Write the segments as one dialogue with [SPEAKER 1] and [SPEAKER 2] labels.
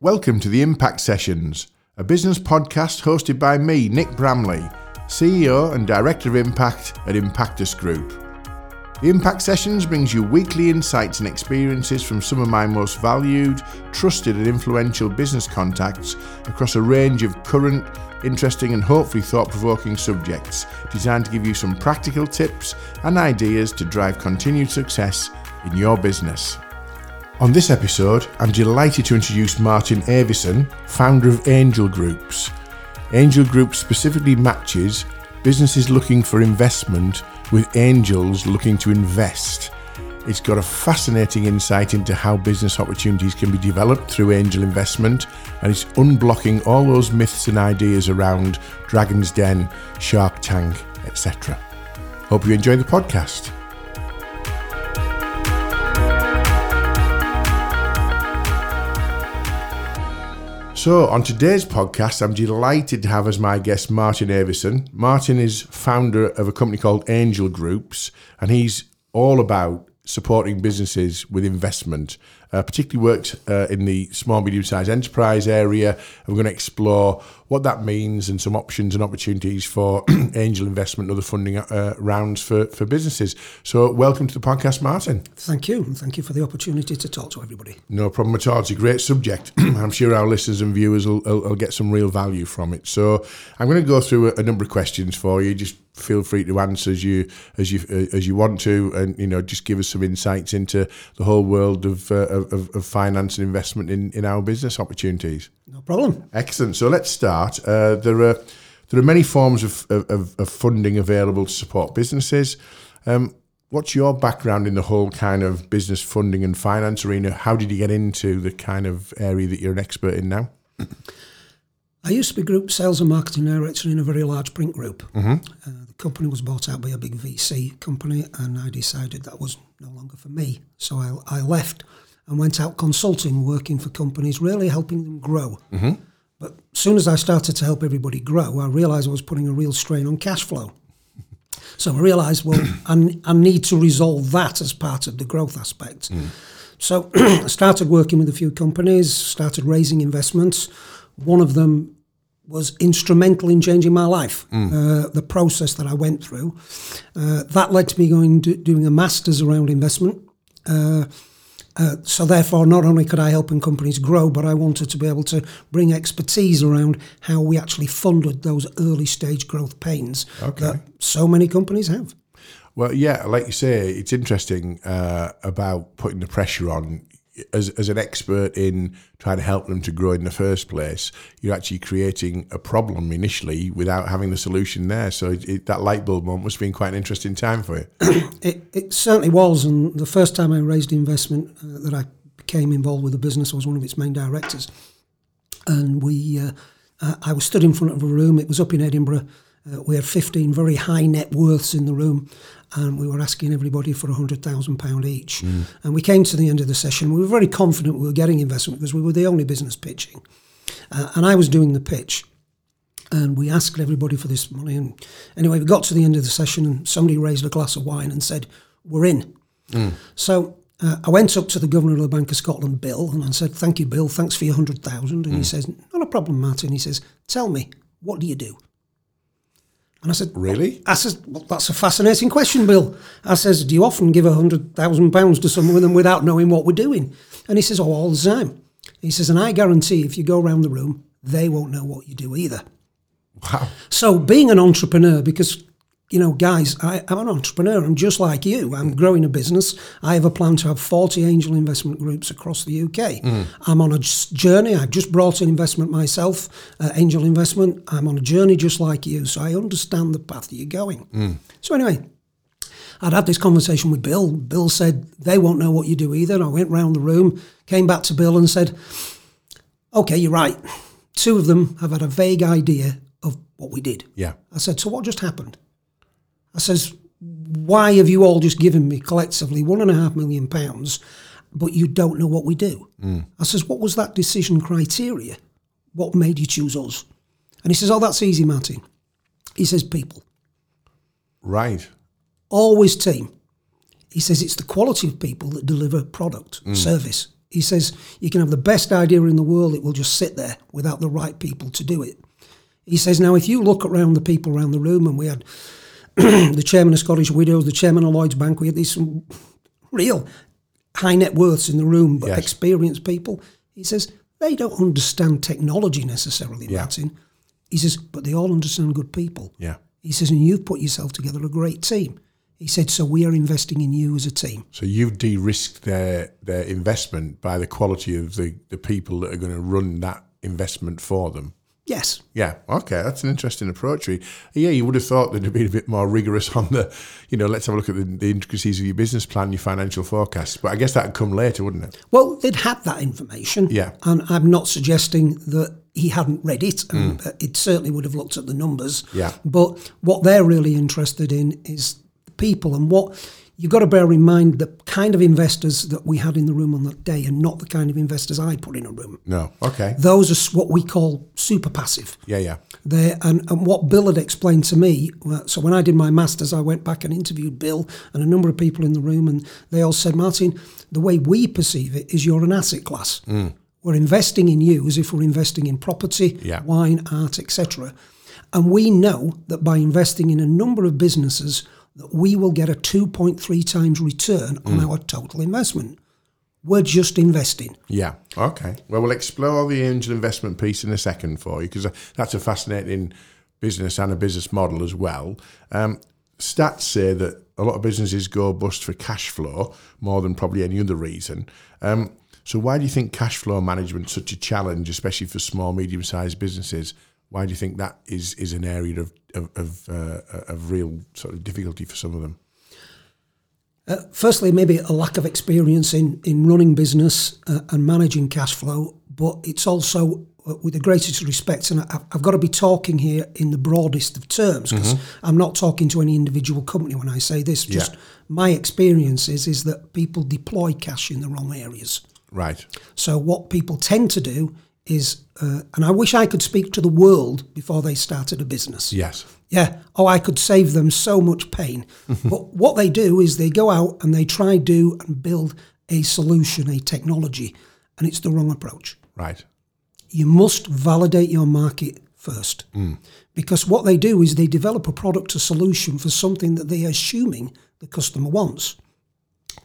[SPEAKER 1] Welcome to the Impact Sessions, a business podcast hosted by me, Nick Bramley, CEO and Director of Impact at Impactus Group. The Impact Sessions brings you weekly insights and experiences from some of my most valued, trusted, and influential business contacts across a range of current, interesting, and hopefully thought provoking subjects designed to give you some practical tips and ideas to drive continued success in your business. On this episode, I'm delighted to introduce Martin Avison, founder of Angel Groups. Angel Group specifically matches businesses looking for investment with angels looking to invest. It's got a fascinating insight into how business opportunities can be developed through angel investment, and it's unblocking all those myths and ideas around Dragon's Den, Shark Tank, etc. Hope you enjoy the podcast. So, on today's podcast, I'm delighted to have as my guest Martin Avison. Martin is founder of a company called Angel Groups, and he's all about supporting businesses with investment. Uh, particularly worked uh, in the small medium sized enterprise area. And we're going to explore what that means and some options and opportunities for angel investment and other funding uh, rounds for, for businesses. So, welcome to the podcast, Martin.
[SPEAKER 2] Thank you. And thank you for the opportunity to talk to everybody.
[SPEAKER 1] No problem at all. It's a great subject. I'm sure our listeners and viewers will, will, will, get some real value from it. So, I'm going to go through a, a number of questions for you. Just feel free to answer as you as you uh, as you want to, and you know, just give us some insights into the whole world of uh, of, of, finance and investment in, in our business opportunities.
[SPEAKER 2] No problem.
[SPEAKER 1] Excellent. So let's start. Uh, there are there are many forms of, of, of funding available to support businesses. Um, what's your background in the whole kind of business funding and finance arena? How did you get into the kind of area that you're an expert in now?
[SPEAKER 2] I used to be group sales and marketing director in a very large print group. Mm-hmm. Uh, the company was bought out by a big VC company, and I decided that was no longer for me. So I, I left and went out consulting, working for companies, really helping them grow. Mm-hmm. But as soon as I started to help everybody grow, I realised I was putting a real strain on cash flow. So I realised, well, I, I, need to resolve that as part of the growth aspect. Mm. So I started working with a few companies, started raising investments. One of them was instrumental in changing my life. Mm. Uh, the process that I went through uh, that led to me going do, doing a master's around investment. Uh, uh, so therefore, not only could I help companies grow, but I wanted to be able to bring expertise around how we actually funded those early stage growth pains okay. that so many companies have.
[SPEAKER 1] Well, yeah, like you say, it's interesting uh, about putting the pressure on as, as an expert in trying to help them to grow in the first place, you're actually creating a problem initially without having the solution there. So it, it, that light bulb moment must have been quite an interesting time for you.
[SPEAKER 2] it, it, certainly was. And the first time I raised investment uh, that I became involved with the business, I was one of its main directors. And we, uh, I was stood in front of a room. It was up in Edinburgh. Uh, we had 15 very high net worths in the room, and we were asking everybody for £100,000 each. Mm. And we came to the end of the session. We were very confident we were getting investment because we were the only business pitching. Uh, and I was doing the pitch. And we asked everybody for this money. And anyway, we got to the end of the session, and somebody raised a glass of wine and said, We're in. Mm. So uh, I went up to the governor of the Bank of Scotland, Bill, and I said, "Thank you, Bill. Thanks for your hundred thousand. And mm. he says, "Not a problem, Martin." He says, "Tell me, what do you do?" And I said,
[SPEAKER 1] Really?
[SPEAKER 2] I said, well, that's a fascinating question, Bill. I says, Do you often give a hundred thousand pounds to someone without knowing what we're doing? And he says, Oh, all the time. He says, and I guarantee if you go around the room, they won't know what you do either.
[SPEAKER 1] Wow.
[SPEAKER 2] So being an entrepreneur, because you know, guys, I, am an entrepreneur. I'm just like you. I'm growing a business. I have a plan to have 40 angel investment groups across the UK. Mm. I'm on a journey. I've just brought in investment myself, uh, angel investment. I'm on a journey just like you. So I understand the path that you're going. Mm. So, anyway, I'd had this conversation with Bill. Bill said, they won't know what you do either. And I went round the room, came back to Bill and said, okay, you're right. Two of them have had a vague idea of what we did.
[SPEAKER 1] Yeah.
[SPEAKER 2] I said, so what just happened? I says, why have you all just given me collectively one and a half million pounds, but you don't know what we do? Mm. I says, what was that decision criteria? What made you choose us? And he says, oh, that's easy, Martin. He says, people.
[SPEAKER 1] Right.
[SPEAKER 2] Always team. He says it's the quality of people that deliver product, mm. service. He says you can have the best idea in the world, it will just sit there without the right people to do it. He says now if you look around the people around the room, and we had the chairman of Scottish Widows, the chairman of Lloyd's Bank, we had these real high net worths in the room, but
[SPEAKER 1] Yes.
[SPEAKER 2] experienced people. He says they don't understand technology necessarily,
[SPEAKER 1] Yeah.
[SPEAKER 2] Martin. He says, but they all understand good people.
[SPEAKER 1] Yeah.
[SPEAKER 2] He says, and you've put yourself together a great team. He said, so we are investing in you as a team.
[SPEAKER 1] So you've de-risked their their investment by the quality of the, the people that are going to run that investment for them.
[SPEAKER 2] Yes.
[SPEAKER 1] Yeah, okay, that's an interesting approach. really. Yeah, you would have thought they'd have been a bit more rigorous on the, you know, let's have a look at the, the intricacies of your business plan, your financial forecasts. But I guess that'd come later, wouldn't it?
[SPEAKER 2] Well, they'd had that information.
[SPEAKER 1] Yeah.
[SPEAKER 2] And I'm not suggesting that he hadn't read it. And uh, it certainly would have looked at the numbers.
[SPEAKER 1] Yeah.
[SPEAKER 2] But what they're really interested in is the people and what you've got to bear in mind the kind of investors that we had in the room on that day and not the kind of investors I put in a room.
[SPEAKER 1] No. Okay.
[SPEAKER 2] Those are what we call super passive.
[SPEAKER 1] Yeah, yeah.
[SPEAKER 2] there and, and what Bill had explained to me so when I did my masters I went back and interviewed Bill and a number of people in the room and they all said Martin the way we perceive it is you're an asset class mm. we're investing in you as if we're investing in property
[SPEAKER 1] Yeah.
[SPEAKER 2] wine art etc and we know that by investing in a number of businesses that we will get a 2.3 times return on our total investment we're just investing
[SPEAKER 1] Yeah. Okay. Well, we'll explore the angel investment piece in a second for you because that's a fascinating business and a business model as well. Um, stats say that a lot of businesses go bust for cash flow more than probably any other reason. Um, so, why do you think cash flow management is such a challenge, especially for small, medium-sized businesses? Why do you think that is is an area of of of, uh, of real sort of difficulty for some of them?
[SPEAKER 2] Uh, firstly, maybe a lack of experience in, in running business uh, and managing cash flow, but it's also, uh, with the greatest respect, and I, I've got to be talking here in the broadest of terms because I'm not talking to any individual company when I say this. Just
[SPEAKER 1] Yeah.
[SPEAKER 2] my experience is, is that people deploy cash in the wrong areas.
[SPEAKER 1] Right.
[SPEAKER 2] So what people tend to do is, uh, and I wish I could speak to the world before they started a business.
[SPEAKER 1] Yes.
[SPEAKER 2] Yeah. Oh, I could save them so much pain. but what they do is they go out and they try do and build a solution, a technology, and it's the wrong approach.
[SPEAKER 1] Right.
[SPEAKER 2] You must validate your market first. Mm. Because what they do is they develop a product, a solution for something that they're assuming the customer wants.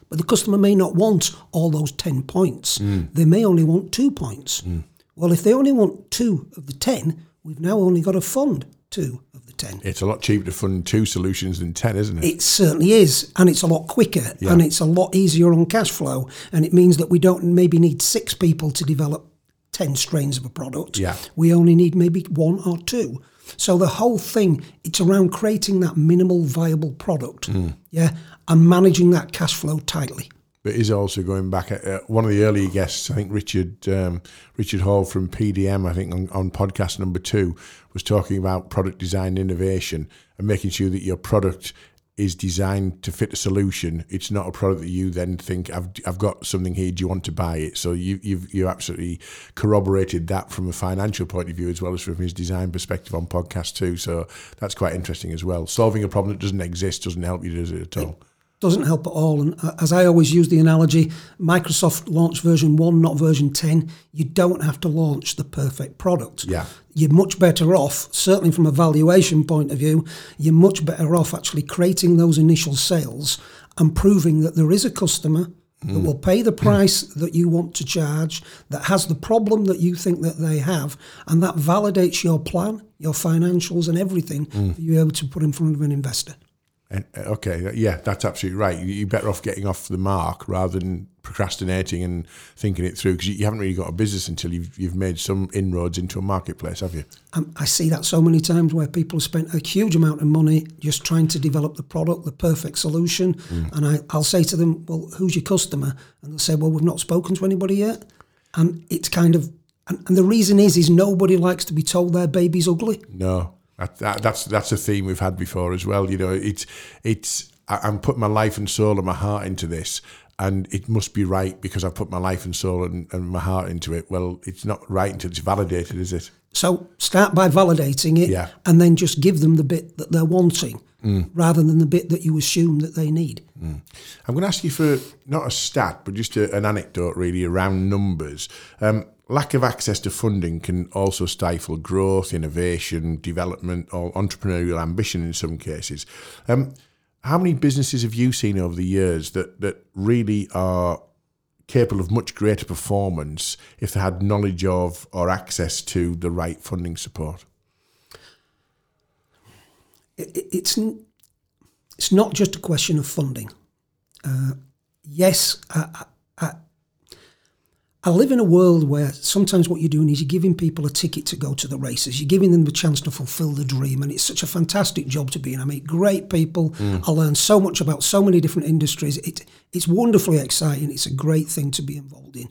[SPEAKER 2] But the customer may not want all those 10 points. Mm. They may only want two points. Mm. Well, if they only want two of the 10, we've now only got to fund two of the 10.
[SPEAKER 1] It's a lot cheaper to fund two solutions than ten, isn't it?
[SPEAKER 2] It certainly is, and it's a lot quicker, and it's a lot easier on cash flow, and it means that we don't maybe need six people to develop ten strains of a product.
[SPEAKER 1] Yeah.
[SPEAKER 2] we only need maybe one or two. So the whole thing, it's around creating that minimal viable product, mm. yeah, and managing that cash flow tightly.
[SPEAKER 1] But is also going back at uh, one of the earlier guests. I think Richard um, Richard Hall from PDM. I think on, on podcast number two was talking about product design innovation and making sure that your product is designed to fit a solution. It's not a product that you then think I've I've got something here. Do you want to buy it? So you you've you absolutely corroborated that from a financial point of view as well as from his design perspective on podcast two. So that's quite interesting as well. Solving a problem that doesn't exist doesn't help you, does it at all?
[SPEAKER 2] Doesn't help at all. And uh, as I always use the analogy, Microsoft launched version 1, not version 10. You don't have to launch the perfect product.
[SPEAKER 1] Yeah.
[SPEAKER 2] You're much better off, certainly from a valuation point of view, you're much better off actually creating those initial sales and proving that there is a customer that hmm. will pay the hmm. price that you want to charge, that has the problem that you think that they have, and that validates your plan, your financials, and everything hmm. for you able to put in front of an investor.
[SPEAKER 1] And, uh, okay, yeah, that's absolutely right. You- You're better off getting off the mark rather than procrastinating and thinking it through because you haven't really got a business until you've you've made some inroads into a marketplace, have you?
[SPEAKER 2] Um, I see that so many times where people have spent a huge amount of money just trying to develop the product, the perfect solution. And I, I'll say to them, Well, who's your customer? And they'll say, Well, we've not spoken to anybody yet. And it's kind of, and, and the reason is, is nobody likes to be told their baby's ugly.
[SPEAKER 1] No, that, that, that's that's a theme we've had before as well. You know, it's it's I'm putting my life and soul and my heart into this, and it must be right because I've put my life and soul and, and my heart into it. Well, it's not right until it's validated, is it?
[SPEAKER 2] So start by validating it
[SPEAKER 1] Yeah.
[SPEAKER 2] and then just give them the bit that they're wanting rather than the bit that you assume that they need.
[SPEAKER 1] I'm going to ask you for not a stat, but just a, an anecdote really around numbers. Um, lack of access to funding can also stifle growth, innovation, development, or entrepreneurial ambition in some cases. Um, how many businesses have you seen over the years that, that really are capable of much greater performance if they had knowledge of or access to the right funding support?
[SPEAKER 2] It, it- it's, it's not just a question of funding. Uh, yes, I, I, I, live in a world where sometimes what you're doing is you're giving people a ticket to go to the races. You're giving them the chance to fulfill the dream, and it's such a fantastic job to be in. I meet great people. Hmm. I learn so much about so many different industries. It, it's wonderfully exciting. It's a great thing to be involved in.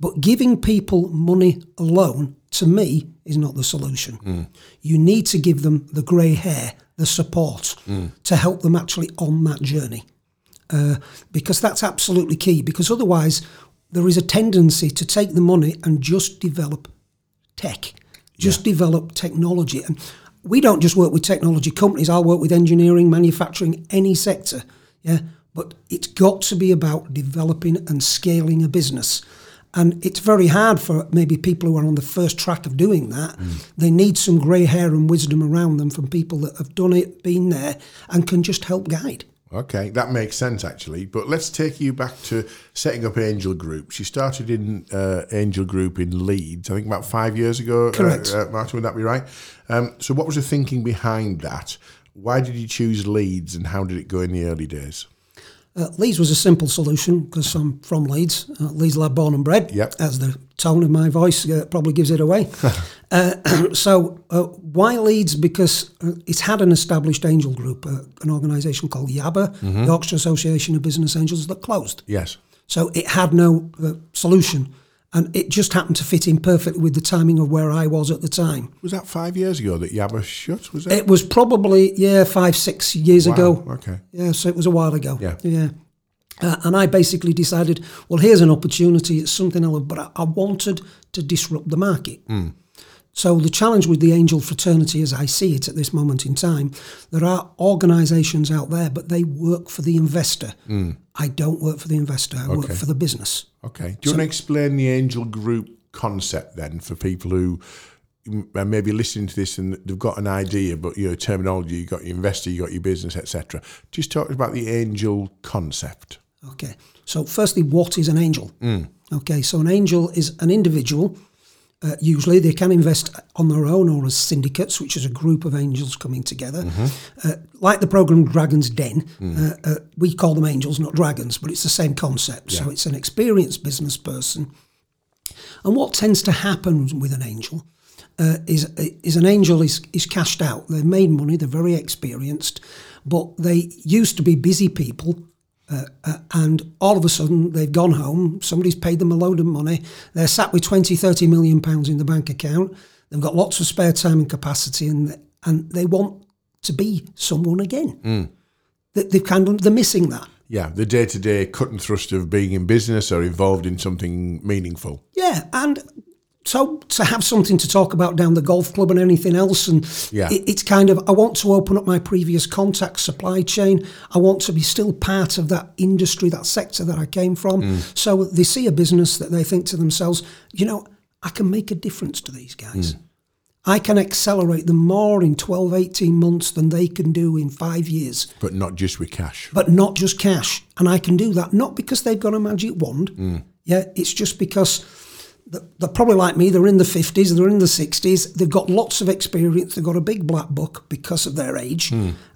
[SPEAKER 2] But giving people money alone, to me, is not the solution. Hmm. You need to give them the grey hair, the support hmm. to help them actually on that journey uh, because that's absolutely key. Because otherwise, there is a tendency to take the money and just develop tech, just develop technology. And we don't just work with technology companies. I'll work with engineering, manufacturing, any sector. Yeah, but it's got to be about developing and scaling a business. And it's very hard for maybe people who are on the first track of doing that. Mm. They need some grey hair and wisdom around them from people that have done it, been there, and can just help guide.
[SPEAKER 1] Okay, that makes sense actually. But let's take you back to setting up Angel Group. She started in uh, Angel Group in Leeds, I think about five years ago. uh,
[SPEAKER 2] Correct.
[SPEAKER 1] Uh, Martin, would that be right? Um, so, what was the thinking behind that? Why did you choose Leeds, and how did it go in the early days?
[SPEAKER 2] Uh, Leeds was a simple solution because I'm from Leeds, uh, Leeds lad born and bred,
[SPEAKER 1] Yep.
[SPEAKER 2] as the tone of my voice uh, probably gives it away. uh, so, uh, why Leeds? Because uh, it's had an established angel group, uh, an organisation called YABA, Yorkshire Association of Business Angels, that closed.
[SPEAKER 1] Yes.
[SPEAKER 2] So, it had no uh, solution. And it just happened to fit in perfectly with the timing of where I was at the time.
[SPEAKER 1] Was that five years ago that YABA shut? Was it?
[SPEAKER 2] It was probably, yeah, five, six years
[SPEAKER 1] Wow,
[SPEAKER 2] ago.
[SPEAKER 1] Okay.
[SPEAKER 2] Yeah, so it was a while ago.
[SPEAKER 1] Yeah.
[SPEAKER 2] Yeah. Uh, and I basically decided, well, here's an opportunity. It's something I love, but I, I wanted to disrupt the market. So the challenge with the angel fraternity, as I see it at this moment in time, there are organisations out there, but they work for the investor. Hmm. I don't work for the investor. I work for the business.
[SPEAKER 1] Okay. Do you want to explain the Angel Group concept then for people who are uh, maybe listening to this and they've got an idea, but you know terminology, you got your investor, you got your business, etc. Just talk about the Angel concept.
[SPEAKER 2] Okay. So, firstly, what is an angel? Hmm. Okay. So, an angel is an individual. Uh, usually, they can invest on their own or as syndicates, which is a group of angels coming together. Uh, like the program Dragon's Den, uh, uh, we call them angels, not dragons, but it's the same concept. So, it's an experienced business person. And what tends to happen with an angel uh, is is an angel is is cashed out. They've made money. They're very experienced, but they used to be busy people. Uh, uh, and all of a sudden they've gone home. Somebody's paid them a load of money. They're sat with 20 30 million pounds in the bank account. They've got lots of spare time and capacity and and they want to be someone again. They, they've kind of they're missing that.
[SPEAKER 1] Yeah, the day to day cut and thrust of being in business or involved in something meaningful.
[SPEAKER 2] Yeah, and so to have something to talk about down the golf club and anything else, and
[SPEAKER 1] Yeah.
[SPEAKER 2] it, it's kind of I want to open up my previous contact supply chain. I want to be still part of that industry, that sector that I came from. Mm. So they see a business that they think to themselves, you know, I can make a difference to these guys. Mm. I can accelerate them more in 12, 18 months than they can do in five years
[SPEAKER 1] But not just with cash.
[SPEAKER 2] but not just cash. And I can do that not because they've got a magic wand. Mm. Yeah, it's just because th- they're probably like me. They're in the fifties, they're in the sixties. They've got lots of experience. They've got a big black book because of their age,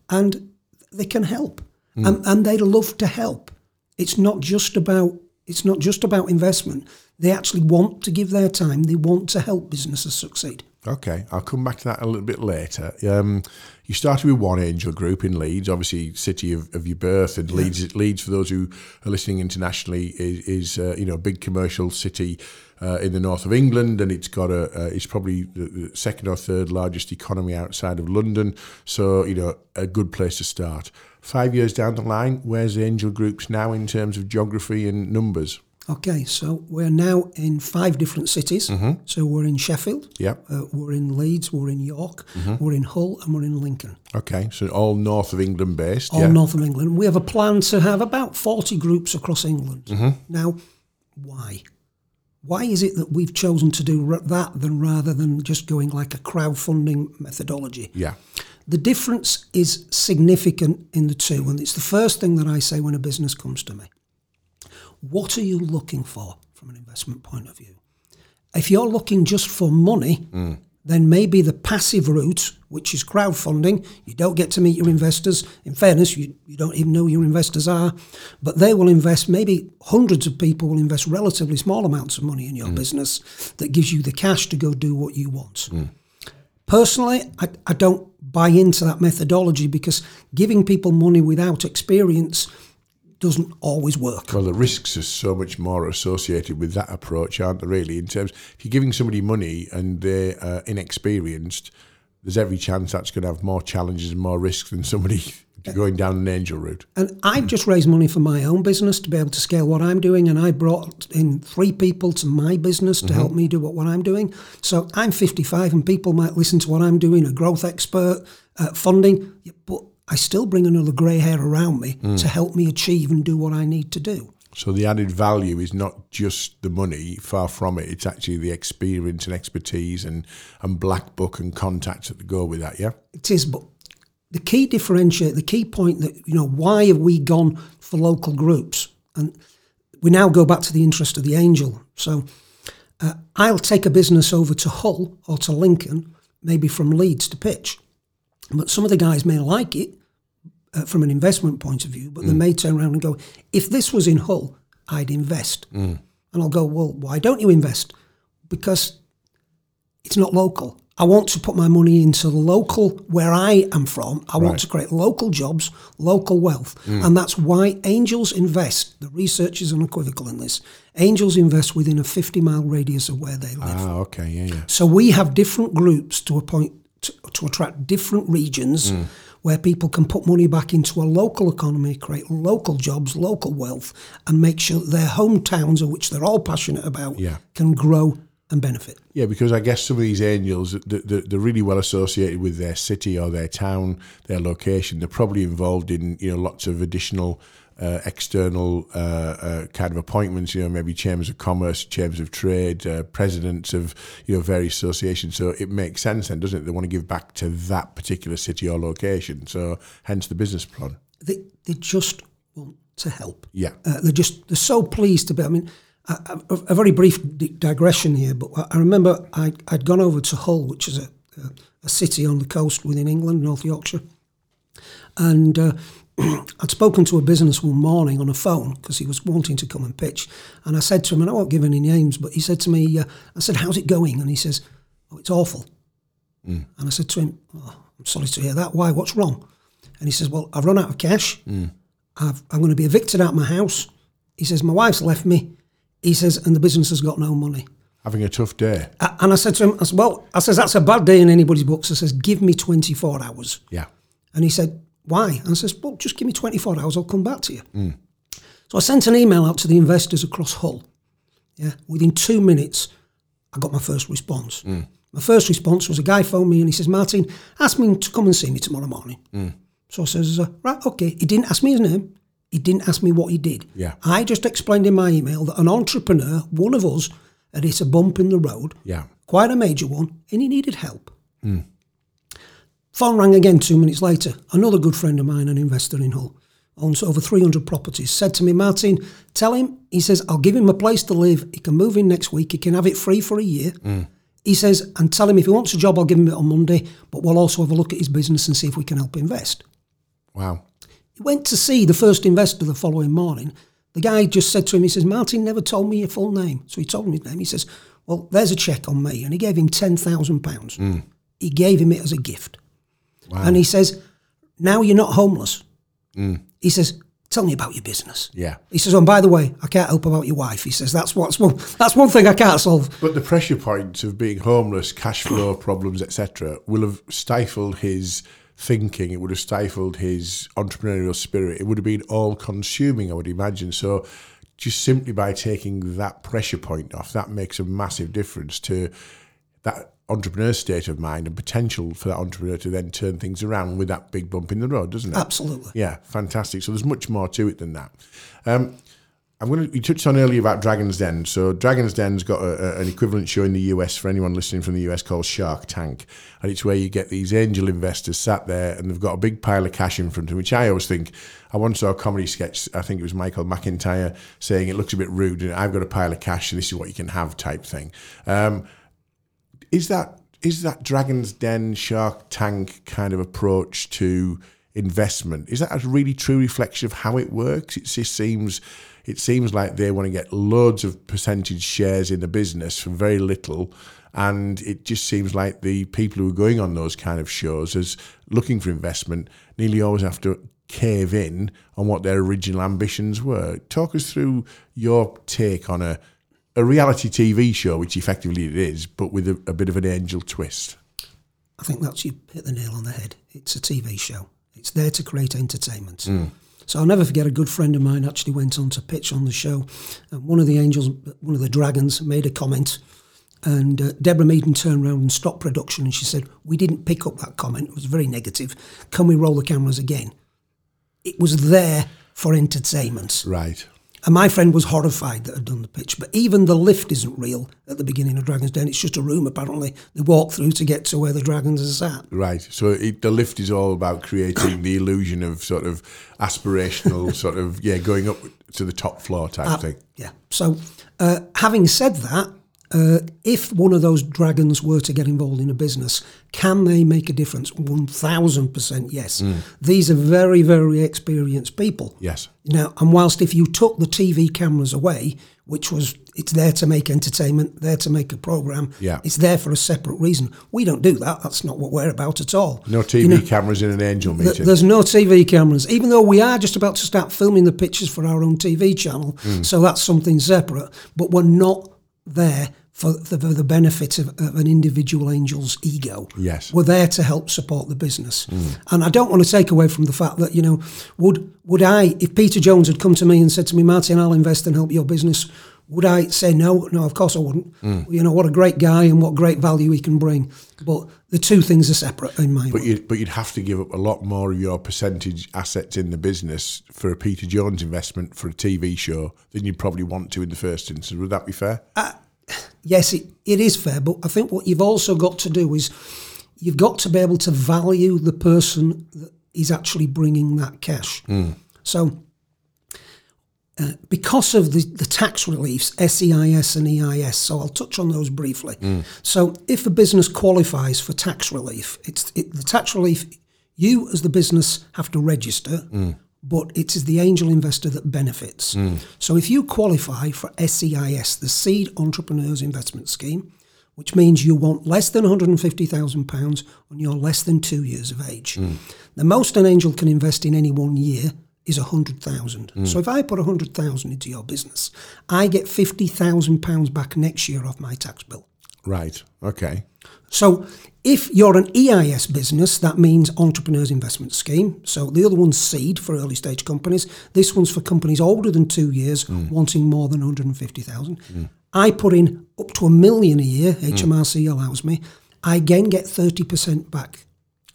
[SPEAKER 2] and they can help, and, and they love to help. It's not just about it's not just about investment. They actually want to give their time. They want to help businesses succeed.
[SPEAKER 1] Okay, I'll come back to that a little bit later. Um, you started with one angel group in Leeds, obviously city of, of your birth, and Leeds. Leeds, for those who are listening internationally, is, is uh, you know a big commercial city uh, in the north of England, and it's got a uh, it's probably the second or third largest economy outside of London. So you know a good place to start. Five years down the line, where's Angel Groups now in terms of geography and numbers?
[SPEAKER 2] Okay, so we're now in five different cities. Mm-hmm. So we're in Sheffield,
[SPEAKER 1] Yep.
[SPEAKER 2] uh, we're in Leeds, we're in York, we're in Hull, and we're in Lincoln.
[SPEAKER 1] Okay, so all north of England based.
[SPEAKER 2] all
[SPEAKER 1] yeah.
[SPEAKER 2] north of England. We have a plan to have about 40 groups across England. Now, why? Why is it that we've chosen to do that than rather than just going like a crowdfunding methodology?
[SPEAKER 1] Yeah.
[SPEAKER 2] The difference is significant in the two, and it's the first thing that I say when a business comes to me. What are you looking for from an investment point of view? If you're looking just for money, hmm. then maybe the passive route, which is crowdfunding, you don't get to meet your investors. In fairness, you, you don't even know who your investors are, but they will invest, maybe hundreds of people will invest relatively small amounts of money in your hmm. business that gives you the cash to go do what you want. Hmm. Personally, I, I don't buy into that methodology because giving people money without experience doesn't always work.
[SPEAKER 1] Well, the risks are so much more associated with that approach, aren't there? Really, in terms if you're giving somebody money and they're uh, inexperienced, there's every chance that's going to have more challenges and more risks than somebody going down an angel route.
[SPEAKER 2] And I've just raised money for my own business to be able to scale what I'm doing. And I brought in three people to my business to help me do what, what I'm doing. So I'm 55 and people might listen to what I'm doing, a growth expert, uh, funding, but I still bring another grey hair around me to help me achieve and do what I need to do.
[SPEAKER 1] So the added value is not just the money, far from it. It's actually the experience and expertise and, and black book and contacts that go with that, yeah?
[SPEAKER 2] It is, but the key differentiator, the key point that, you know, why have we gone for local groups? And we now go back to the interest of the angel. So uh, I'll take a business over to Hull or to Lincoln, maybe from Leeds to pitch. But some of the guys may like it uh, from an investment point of view, but they may turn around and go, if this was in Hull, I'd invest. And I'll go, well, why don't you invest? Because it's not local. I want to put my money into the local where I am from. I
[SPEAKER 1] Right.
[SPEAKER 2] want to create local jobs, local wealth. And that's why angels invest. The research is unequivocal in this. Angels invest within a 50 mile radius of where they live.
[SPEAKER 1] Ah, okay, yeah, yeah.
[SPEAKER 2] So we have different groups to a point to, to attract different regions where people can put money back into a local economy, create local jobs, local wealth, and make sure that their hometowns, of which they're all passionate about,
[SPEAKER 1] Yeah.
[SPEAKER 2] can grow and benefit.
[SPEAKER 1] Yeah, because I guess some of these angels, th- th- they're really well associated with their city or their town, their location. They're probably involved in you know lots of additional uh, external uh, uh, kind of appointments. You know, maybe chambers of commerce, chambers of trade, uh, presidents of you know various associations. So it makes sense then, doesn't it? They want to give back to that particular city or location. So hence the business plan.
[SPEAKER 2] They, they just want to help.
[SPEAKER 1] Yeah.
[SPEAKER 2] Uh, they're just they're so pleased to be. I mean, a, very brief digression here, but I- remember I, I'd gone over to Hull, which is a, a, a city on the coast within England, North Yorkshire, and uh, I'd spoken to a business one morning on a phone because he was wanting to come and pitch, and I said to him, and I won't give any names, but he said to me, uh, I said, "How's it going?" And he says, "Oh, it's awful." And I said to him, oh, "I'm sorry to hear that. Why? What's wrong?" And he says, "Well, I've run out of cash." I've, I'm going to be evicted out of my house. He says, My wife's left me. He says, and the business has got no money.
[SPEAKER 1] Having a tough day.
[SPEAKER 2] A- And I said to him, I said, Well, I says, that's a bad day in anybody's books. I says, Give me 24 hours.
[SPEAKER 1] Yeah.
[SPEAKER 2] And he said, Why? And I says, Well, just give me 24 hours, I'll come back to you. Hmm. So I sent an email out to the investors across Hull. Yeah. Within two minutes, I got my first response. Hmm. My first response was a guy phoned me and he says, Martin, ask me to come and see me tomorrow morning. Hmm. So I says, uh, right, okay. He didn't ask me his name. He didn't ask me what he did.
[SPEAKER 1] Yeah.
[SPEAKER 2] I just explained in my email that an entrepreneur, one of us, had hit a bump in the road,
[SPEAKER 1] Yeah.
[SPEAKER 2] quite a major one, and he needed help. Phone rang again two minutes later. Another good friend of mine, an investor in Hull, owns over 300 properties, said to me, Martin, tell him, he says, I'll give him a place to live. He can move in next week. He can have it free for a year. Mm. He says, and tell him if he wants a job, I'll give him it on Monday, but we'll also have a look at his business and see if we can help invest.
[SPEAKER 1] Wow.
[SPEAKER 2] He went to see the first investor the following morning. The guy just said to him, he says, Martin never told me your full name. So he told him his name. He says, Well, there's a check on me. And he gave him £10,000. Mm. He gave him it as a gift. And he says, Now you're not homeless. Mm. He says, Tell me about your business.
[SPEAKER 1] Yeah.
[SPEAKER 2] He says, Oh, and by the way, I can't help about your wife. He says, That's what's one, that's one thing I can't solve.
[SPEAKER 1] But the pressure points of being homeless, cash flow problems, etc., will have stifled his thinking. It would have stifled his entrepreneurial spirit. It would have been all consuming, I would imagine. So, just simply by taking that pressure point off, that makes a massive difference to that entrepreneur state of mind and potential for that entrepreneur to then turn things around with that big bump in the road, doesn't it?
[SPEAKER 2] Absolutely.
[SPEAKER 1] Yeah, fantastic. So there's much more to it than that. Um, I'm going to. You touched on earlier about Dragon's Den. So Dragon's Den's got a, a, an equivalent show in the US for anyone listening from the US called Shark Tank, and it's where you get these angel investors sat there and they've got a big pile of cash in front of them. Which I always think. I once saw a comedy sketch. I think it was Michael McIntyre saying it looks a bit rude, and I've got a pile of cash, and this is what you can have, type thing. Um, is that is that Dragon's Den Shark Tank kind of approach to investment? Is that a really true reflection of how it works? It just seems it seems like they want to get loads of percentage shares in the business for very little. And it just seems like the people who are going on those kind of shows as looking for investment nearly always have to cave in on what their original ambitions were. Talk us through your take on a a reality TV show, which effectively it is, but with a, a bit of an angel twist.
[SPEAKER 2] I think that's you hit the nail on the head. It's a TV show. It's there to create entertainment. So I'll never forget a good friend of mine actually went on to pitch on the show. And one of the angels, one of the dragons, made a comment. And uh, Deborah Meaden turned around and stopped production and she said, We didn't pick up that comment. It was very negative. Can we roll the cameras again? It was there for entertainment.
[SPEAKER 1] Right.
[SPEAKER 2] And my friend was horrified that I'd done the pitch. But even the lift isn't real at the beginning of Dragon's Den. It's just a room, apparently. They walk through to get to where the dragons are sat.
[SPEAKER 1] Right. So it, the lift is all about creating the illusion of sort of aspirational, sort of, yeah, going up to the top floor type thing.
[SPEAKER 2] Yeah. So, uh, having said that, uh, if one of those dragons were to get involved in a business, can they make a difference? 1000% yes. These are very, very experienced people.
[SPEAKER 1] Yes.
[SPEAKER 2] Now, and whilst if you took the TV cameras away, which was it's there to make entertainment, there to make a program,
[SPEAKER 1] Yeah.
[SPEAKER 2] it's there for a separate reason. We don't do that. That's not what we're about at all.
[SPEAKER 1] No TV
[SPEAKER 2] You know,
[SPEAKER 1] cameras in an angel
[SPEAKER 2] th-
[SPEAKER 1] meeting.
[SPEAKER 2] there's no TV cameras, even though we are just about to start filming the pictures for our own TV channel.
[SPEAKER 1] Hmm.
[SPEAKER 2] So that's something separate. But we're not there for the, for the benefit of, of an individual angel's ego.
[SPEAKER 1] Yes.
[SPEAKER 2] We're there to help support the business. Mm. And I don't want to take away from the fact that, you know, would would I, if Peter Jones had come to me and said to me, Martin, I'll invest and help your business, would I say no? No, of course I wouldn't. Hmm. You know, what a great guy and what great value he can bring. But the two things are separate in my
[SPEAKER 1] But
[SPEAKER 2] mind.
[SPEAKER 1] you, but you'd have to give up a lot more of your percentage assets in the business for a Peter Jones investment for a TV show than you'd probably want to in the first instance. Would that be fair?
[SPEAKER 2] Uh, yes, it, it is fair, but I think what you've also got to do is you've got to be able to value the person that is actually bringing that cash. Hmm. So, uh, because of the, the tax reliefs, SEIS and EIS, so I'll touch on those briefly. Mm. So, if a business qualifies for tax relief, it's it, the tax relief. You, as the business, have to register, mm. but it is the angel investor that benefits. Mm. So, if you qualify for SEIS, the Seed Entrepreneurs Investment Scheme, which means you want less than £150,000 when you're less than two years of age. The most an angel can invest in any one year is 100,000. Hmm. So if I put 100,000 into your business, I get 50,000 pounds back next year off my tax bill.
[SPEAKER 1] Right. Okay.
[SPEAKER 2] So if you're an EIS business, that means Entrepreneurs Investment Scheme. So the other one's seed for early stage companies. This one's for companies older than two years hmm. wanting more than 150,000. Hmm. I put in up to a million a year, HMRC allows me. I again get 30% back.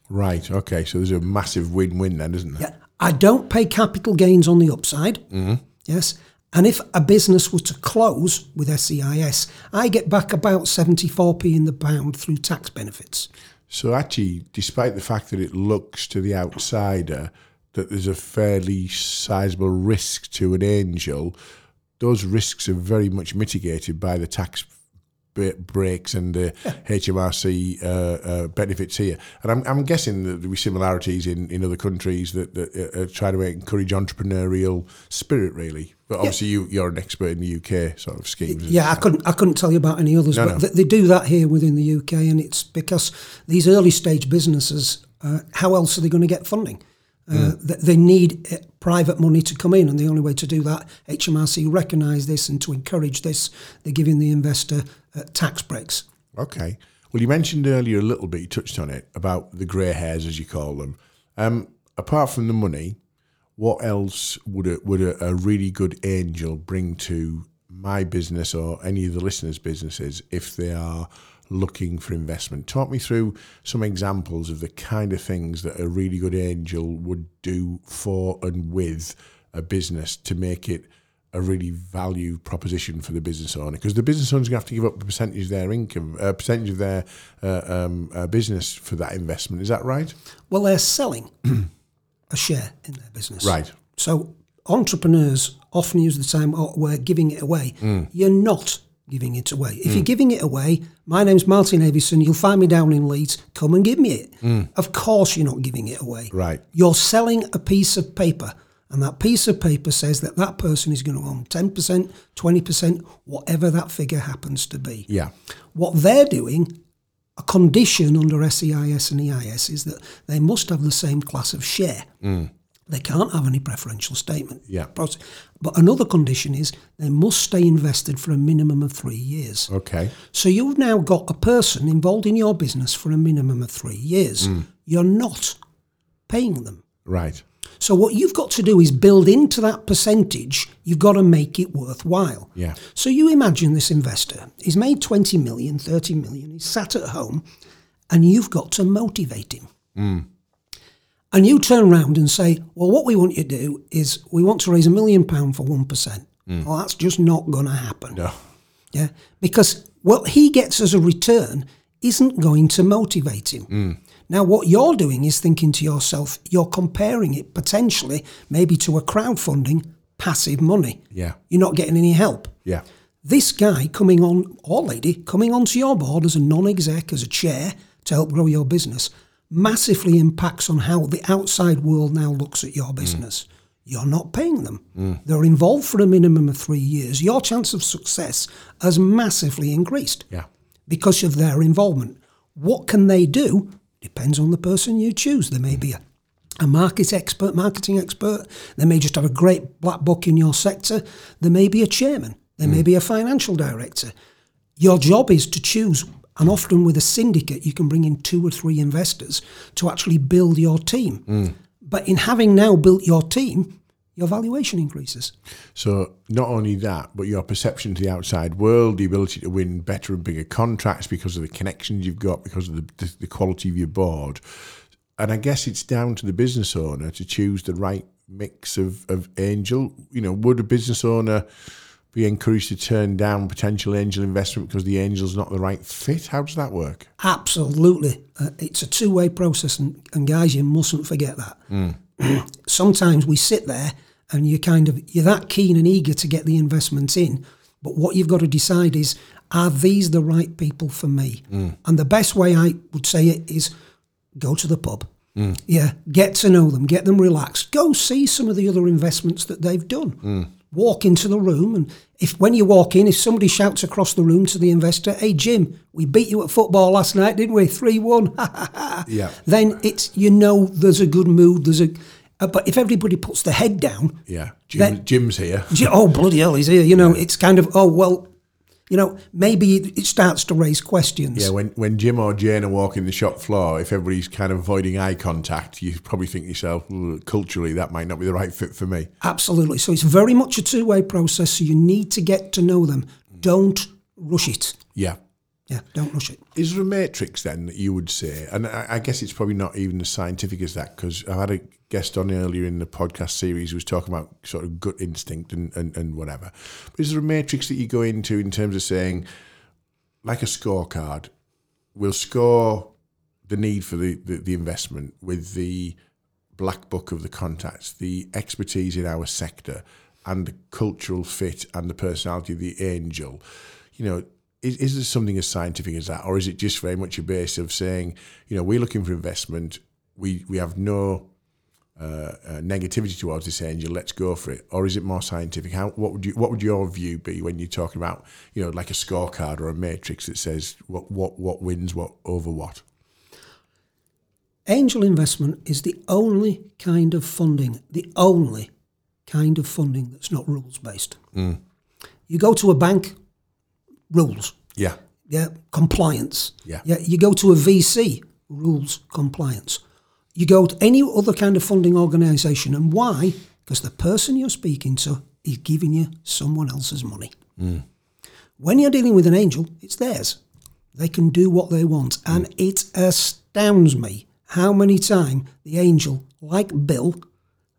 [SPEAKER 1] Right. Okay. So there's a massive win-win then, isn't there?
[SPEAKER 2] Yeah. I don't pay capital gains on the upside. Mm-hmm. Yes. And if a business were to close with SEIS, I get back about 74p in the pound through tax benefits.
[SPEAKER 1] So actually, despite the fact that it looks to the outsider that there's a fairly sizable risk to an angel, those risks are very much mitigated by the tax breaks and the HMRC uh, uh, benefits here. And I'm, I'm guessing that there be similarities in, in other countries that, that uh, try to encourage entrepreneurial spirit, really. But obviously, you, you're an expert in the UK sort of schemes.
[SPEAKER 2] Yeah, I couldn't. I couldn't tell you about any others,
[SPEAKER 1] No,
[SPEAKER 2] but
[SPEAKER 1] no.
[SPEAKER 2] th- they do that here within the UK, and it's because these early stage businesses. Uh, how else are they going to get funding? Uh, th- They need uh, private money to come in, and the only way to do that, HMRC recognise this, and to encourage this, they're giving the investor uh, tax breaks.
[SPEAKER 1] Okay. Well, you mentioned earlier a little bit, you touched on it, about the grey hairs, as you call them. Um, apart from the money, what else would a, would a, a really good angel bring to my business or any of the listeners' businesses if they are looking for investment? Talk me through some examples of the kind of things that a really good angel would do for and with a business to make it a really value proposition for the business owner because the business owner's going to have to give up a percentage of their income, a percentage of their uh, um, uh, business for that investment. Is that right?
[SPEAKER 2] Well, they're selling a share in their business.
[SPEAKER 1] Right.
[SPEAKER 2] So entrepreneurs often use the term, oh, we're giving it away. You're not giving it away. If hmm. you're giving it away, my name's Martin Avison, you'll find me down in Leeds, come and give me it. Hmm. Of course you're not giving it away.
[SPEAKER 1] Right.
[SPEAKER 2] You're selling a piece of paper, and that piece of paper says that that person is going to own 10%, 20%, whatever that figure happens to be.
[SPEAKER 1] Yeah.
[SPEAKER 2] What they're doing, a condition under SEIS and EIS, is that they must have the same class of share. Hmm. They can't have any preferential statement.
[SPEAKER 1] Yeah.
[SPEAKER 2] But another condition is they must stay invested for a minimum of three years.
[SPEAKER 1] Okay.
[SPEAKER 2] So you've now got a person involved in your business for a minimum of three years. Hmm. You're not paying them.
[SPEAKER 1] Right.
[SPEAKER 2] So what you've got to do is build into that percentage, you've got to make it worthwhile.
[SPEAKER 1] Yeah.
[SPEAKER 2] So you imagine this investor, he's made 20 million, 30 million, he's sat at home, and you've got to motivate him. Hmm. And you turn around and say, well, what we want you to do is we want to raise a million pound for 1%. Hmm. Well, that's just not going to happen.
[SPEAKER 1] No.
[SPEAKER 2] Yeah, because what he gets as a return isn't going to motivate him. Hmm. Now, what you're doing is thinking to yourself, you're comparing it potentially maybe to a crowdfunding passive money.
[SPEAKER 1] Yeah.
[SPEAKER 2] You're not getting any help.
[SPEAKER 1] Yeah.
[SPEAKER 2] This guy coming on, or lady, coming onto your board as a non exec, as a chair to help grow your business, massively impacts on how the outside world now looks at your mm. business. You're not paying them. Mm. They're involved for a minimum of three years. Your chance of success has massively increased
[SPEAKER 1] Yeah.
[SPEAKER 2] because of their involvement. What can they do depends on the person you choose. There may be mm. a, a market expert, marketing expert. They may just have a great black book in your sector. There may be a chairman. There may be a financial director. Your job is to choose, and often with a syndicate, you can bring in two or three investors to actually build your team. Hmm. But in having now built your team, your valuation increases.
[SPEAKER 1] So not only that, but your perception to the outside world, the ability to win better and bigger contracts because of the connections you've got, because of the, the, the quality of your board. And I guess it's down to the business owner to choose the right mix of, of angel. You know, would a business owner be encouraged to turn down potential angel investment because the angel's not the right fit? How does that work?
[SPEAKER 2] Absolutely. Uh, it's a two way process, and, and guys, you mustn't forget that. Hmm. Sometimes we sit there and you're kind of, you're that keen and eager to get the investment in, but what you've got to decide is, are these the right people for me? Hmm. And the best way I would say it is go to the pub. Hmm. Yeah, get to know them, get them relaxed. Go see some of the other investments that they've done. Walk into the room, and if when you walk in, if somebody shouts across the room to the investor, "Hey Jim, we beat you at football last night, didn't we? Three one."
[SPEAKER 1] Yeah.
[SPEAKER 2] Then it's you know there's a good mood. There's a, uh, but if everybody puts their head down,
[SPEAKER 1] Yeah, Jim,
[SPEAKER 2] Then-
[SPEAKER 1] Jim's here.
[SPEAKER 2] Oh bloody hell, he's here. You know, it's kind of oh well, you know, maybe it, starts to raise questions.
[SPEAKER 1] Yeah, when, when Jim or Jane are walking the shop floor, if everybody's kind of avoiding eye contact, you probably think to yourself, culturally, that might not be the right fit for me.
[SPEAKER 2] Absolutely. So it's very much a two way process. So you need to get to know them. Don't rush it.
[SPEAKER 1] Yeah.
[SPEAKER 2] Yeah, don't rush it.
[SPEAKER 1] Is there a matrix then that you would say? And I, I guess it's probably not even as scientific as that because I've had a guest on earlier in the podcast series was talking about sort of gut instinct and, and, and whatever. But is there a matrix that you go into in terms of saying, like a scorecard, we'll score the need for the, the, the investment with the black book of the contacts, the expertise in our sector, and the cultural fit and the personality of the angel. You know, is, is there something as scientific as that, or is it just very much a base of saying, you know, we're looking for investment, we we have no uh, uh, negativity towards this angel, let's go for it, or is it more scientific? How what would you what would your view be when you're talking about you know like a scorecard or a matrix that says what what what wins what over what?
[SPEAKER 2] Angel investment is the only kind of funding, the only kind of funding that's not rules based.
[SPEAKER 1] Mm.
[SPEAKER 2] You go to a bank, rules.
[SPEAKER 1] Yeah.
[SPEAKER 2] Yeah, compliance.
[SPEAKER 1] Yeah.
[SPEAKER 2] Yeah, you go to a VC, rules, compliance. You go to any other kind of funding organisation, and why? Because the person you're speaking to is giving you someone else's money. Hmm. When you're dealing with an angel, it's theirs. They can do what they want, hmm. and it astounds me how many times the angel, like Bill,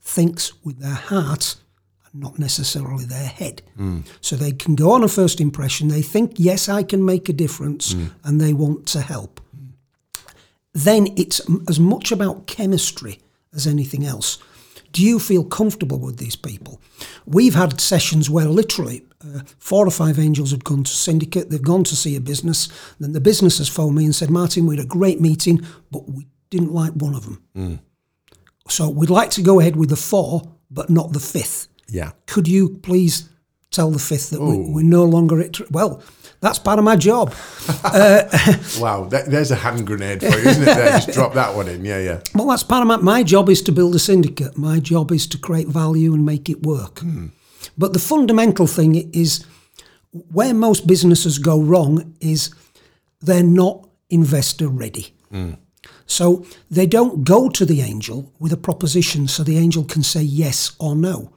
[SPEAKER 2] thinks with their heart and not necessarily their head. Hmm. So they can go on a first impression. They think, yes, I can make a difference, and they want to help. Then it's as much about chemistry as anything else. Do you feel comfortable with these people? We've had sessions where literally uh, four or five angels had gone to syndicate, they've gone to see a business, then the business has phoned me and said, Martin, we had a great meeting, but we didn't like one of them. So we'd like to go ahead with the four, but not the fifth.
[SPEAKER 1] Yeah.
[SPEAKER 2] Could you please tell the fifth that we,
[SPEAKER 1] Oh.
[SPEAKER 2] we're no longer at? Well, that's part of my job.
[SPEAKER 1] Uh, wow, that, there's a hand grenade for you, isn't it? There, just drop that one in. Yeah, yeah.
[SPEAKER 2] Well, that's part of my, my job is to build a syndicate. My job is to create value and make it work. Hmm. But the fundamental thing is where most businesses go wrong is they're not investor ready. Hmm. So they don't go to the angel with a proposition so the angel can say yes or no.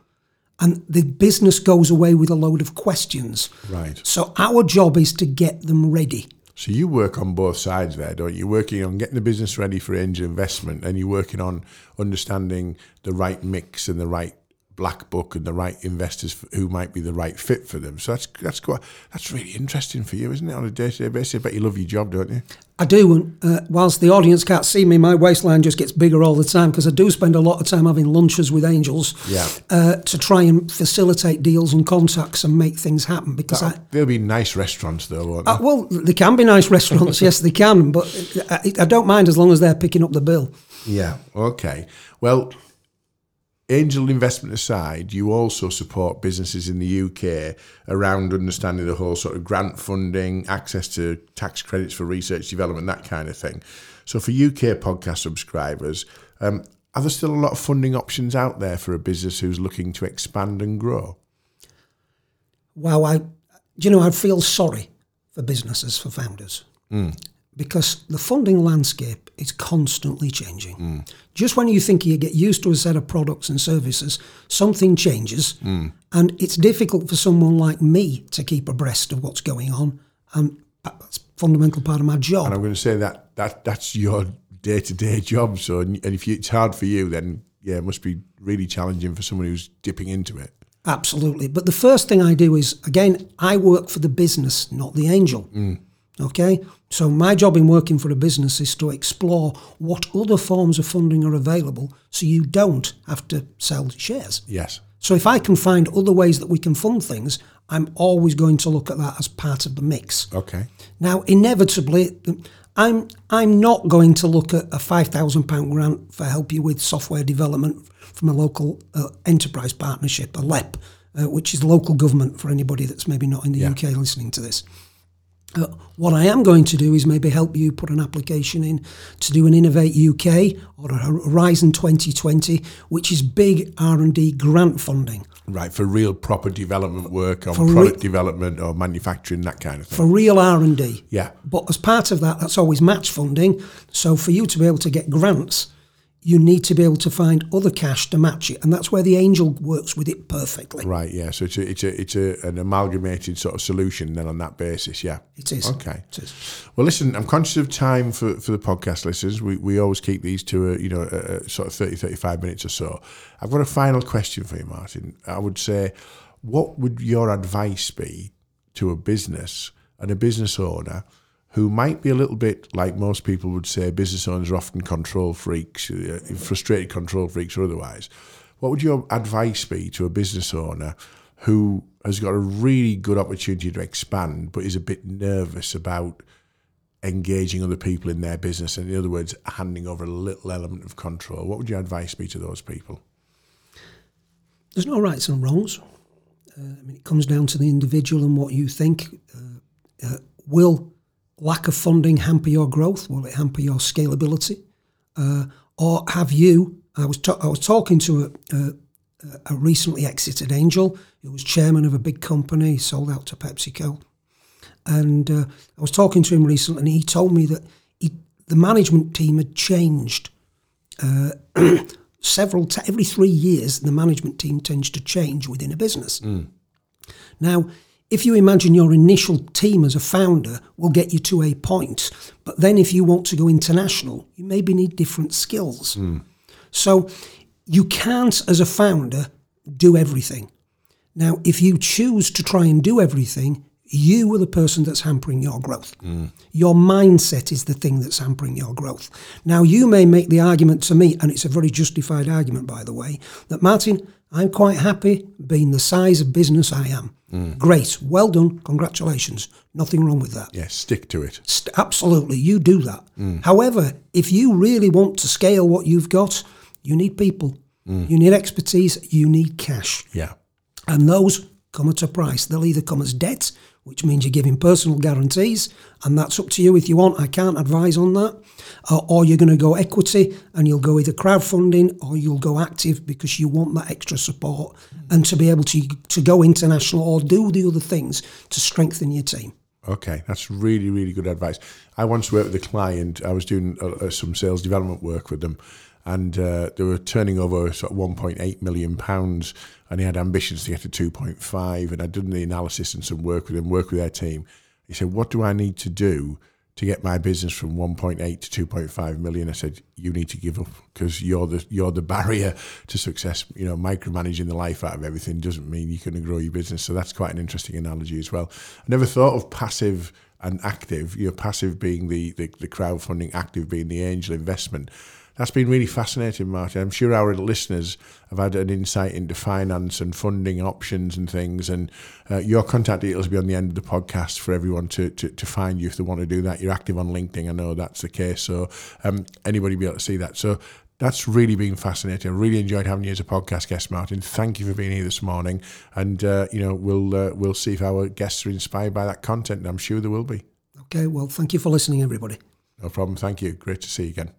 [SPEAKER 2] And the business goes away with a load of questions.
[SPEAKER 1] Right.
[SPEAKER 2] So our job is to get them ready.
[SPEAKER 1] So you work on both sides there, don't you? You're working on getting the business ready for angel investment, and you're working on understanding the right mix and the right black book and the right investors who might be the right fit for them. So that's that's quite that's really interesting for you, isn't it? On a day to day basis, I bet you love your job, don't you?
[SPEAKER 2] I do, and uh, whilst the audience can't see me, my waistline just gets bigger all the time because I do spend a lot of time having lunches with angels
[SPEAKER 1] Yeah.
[SPEAKER 2] uh, to try and facilitate deals and contacts and make things happen. Because I,
[SPEAKER 1] There'll be nice restaurants though, won't
[SPEAKER 2] uh,
[SPEAKER 1] there?
[SPEAKER 2] well, they can be nice restaurants, yes, they can, but I, I don't mind as long as they're picking up the bill.
[SPEAKER 1] Yeah. Okay. Well, angel investment aside, you also support businesses in the UK around understanding the whole sort of grant funding, access to tax credits for research development, that kind of thing. So, for UK podcast subscribers, um, are there still a lot of funding options out there for a business who's looking to expand and grow?
[SPEAKER 2] Wow, I, do you know, I feel sorry for businesses, for founders, because the funding landscape is constantly changing. Just when you think you get used to a set of products and services, something changes, and it's difficult for someone like me to keep abreast of what's going on. And that's a fundamental part of my job.
[SPEAKER 1] And I'm going to say that, that that's your day to day job. So, and if you, it's hard for you, then yeah, it must be really challenging for someone who's dipping into it.
[SPEAKER 2] Absolutely. But the first thing I do is, again, I work for the business, not the angel. Mm. Okay? So my job in working for a business is to explore what other forms of funding are available so you don't have to sell shares.
[SPEAKER 1] Yes.
[SPEAKER 2] So if I can find other ways that we can fund things, I'm always going to look at that as part of the mix.
[SPEAKER 1] Okay.
[SPEAKER 2] Now, inevitably, I'm I'm not going to look at a five thousand pound grant for help you with software development from a local uh, enterprise partnership, a LEP, uh, which is local government for anybody that's maybe not in the
[SPEAKER 1] Yeah.
[SPEAKER 2] UK listening to this. Uh, what I am going to do is maybe help you put an application in to do an Innovate UK or a Horizon 2020, which is big R&D grant funding
[SPEAKER 1] Right, for real proper development work on
[SPEAKER 2] For re-
[SPEAKER 1] product development or manufacturing, that kind of thing.
[SPEAKER 2] for real R&D.
[SPEAKER 1] yeah.
[SPEAKER 2] But as part of that, that's always match funding. So for you to be able to get grants, you need to be able to find other cash to match it, and that's where the angel works with it perfectly.
[SPEAKER 1] Right, yeah. So it's a, it's a, it's a, an amalgamated sort of solution then on that basis, yeah.
[SPEAKER 2] It is.
[SPEAKER 1] Okay.
[SPEAKER 2] It is.
[SPEAKER 1] Well, listen, I'm conscious of time for, for the podcast listeners. We, we always keep these to a, you know, a, a sort of 30, 35 minutes or so. I've got a final question for you, Martin. I would say, what would your advice be to a business and a business owner who might be a little bit like most people would say business owners are often control freaks, uh, frustrated control freaks or otherwise. What would your advice be to a business owner who has got a really good opportunity to expand, but is a bit nervous about engaging other people in their business, and in other words, handing over a little element of control. What would your advice be to those people?
[SPEAKER 2] There's no rights and wrongs. Uh, I mean, it comes down to the individual and what you think. Uh, uh, will lack of funding hamper your growth? Will it hamper your scalability? Uh, or have you? I was ta- I was talking to a, a, a recently exited angel who was chairman of a big company, sold out to PepsiCo, and uh, I was talking to him recently, and he told me that he, the management team had changed. Uh, several t- every three years, the management team tends to change within a business.
[SPEAKER 1] Mm.
[SPEAKER 2] Now, if you imagine your initial team as a founder will get you to a point, but then if you want to go international, you maybe need different skills.
[SPEAKER 1] Mm.
[SPEAKER 2] So you can't, as a founder, do everything. Now, if you choose to try and do everything, you are the person that's hampering your growth.
[SPEAKER 1] Mm.
[SPEAKER 2] Your mindset is the thing that's hampering your growth. Now, you may make the argument to me, and it's a very justified argument, by the way, that Martin, I'm quite happy being the size of business I am.
[SPEAKER 1] Mm.
[SPEAKER 2] Great, well done, congratulations. Nothing wrong with that.
[SPEAKER 1] Yeah, stick to it.
[SPEAKER 2] St- absolutely, you do that.
[SPEAKER 1] Mm.
[SPEAKER 2] However, if you really want to scale what you've got, you need people,
[SPEAKER 1] Mm.
[SPEAKER 2] you need expertise, you need cash.
[SPEAKER 1] Yeah.
[SPEAKER 2] And those come at a price. They'll either come as debt, which means you're giving personal guarantees, and that's up to you if you want. I can't advise on that. Uh, or you're going to go equity and you'll go either crowdfunding or you'll go active because you want that extra support and to be able to, to go international or do the other things to strengthen your team.
[SPEAKER 1] Okay, that's really, really good advice. I once worked with a client. I was doing uh, uh, some sales development work with them, and uh, they were turning over sort of 1.8 million pounds, and he had ambitions to get to 2.5. And I'd done the analysis and some work with him, work with their team. He said, "What do I need to do to get my business from 1.8 to 2.5 million?" I said, "You need to give up because you're the you're the barrier to success. You know, micromanaging the life out of everything doesn't mean you can grow your business. So that's quite an interesting analogy as well. I never thought of passive." and active, you know, passive being the, the, the crowdfunding, active being the angel investment. That's been really fascinating, Martin. I'm sure our listeners have had an insight into finance and funding options and things. And uh, your contact details will be on the end of the podcast for everyone to, to, to find you if they want to do that. You're active on LinkedIn, I know that's the case. So um, anybody will be able to see that. So that's really been fascinating. I really enjoyed having you as a podcast guest, Martin. Thank you for being here this morning. And uh, you know, we'll uh, we'll see if our guests are inspired by that content. And I'm sure they will be.
[SPEAKER 2] Okay, well, thank you for listening, everybody.
[SPEAKER 1] No problem. Thank you. Great to see you again.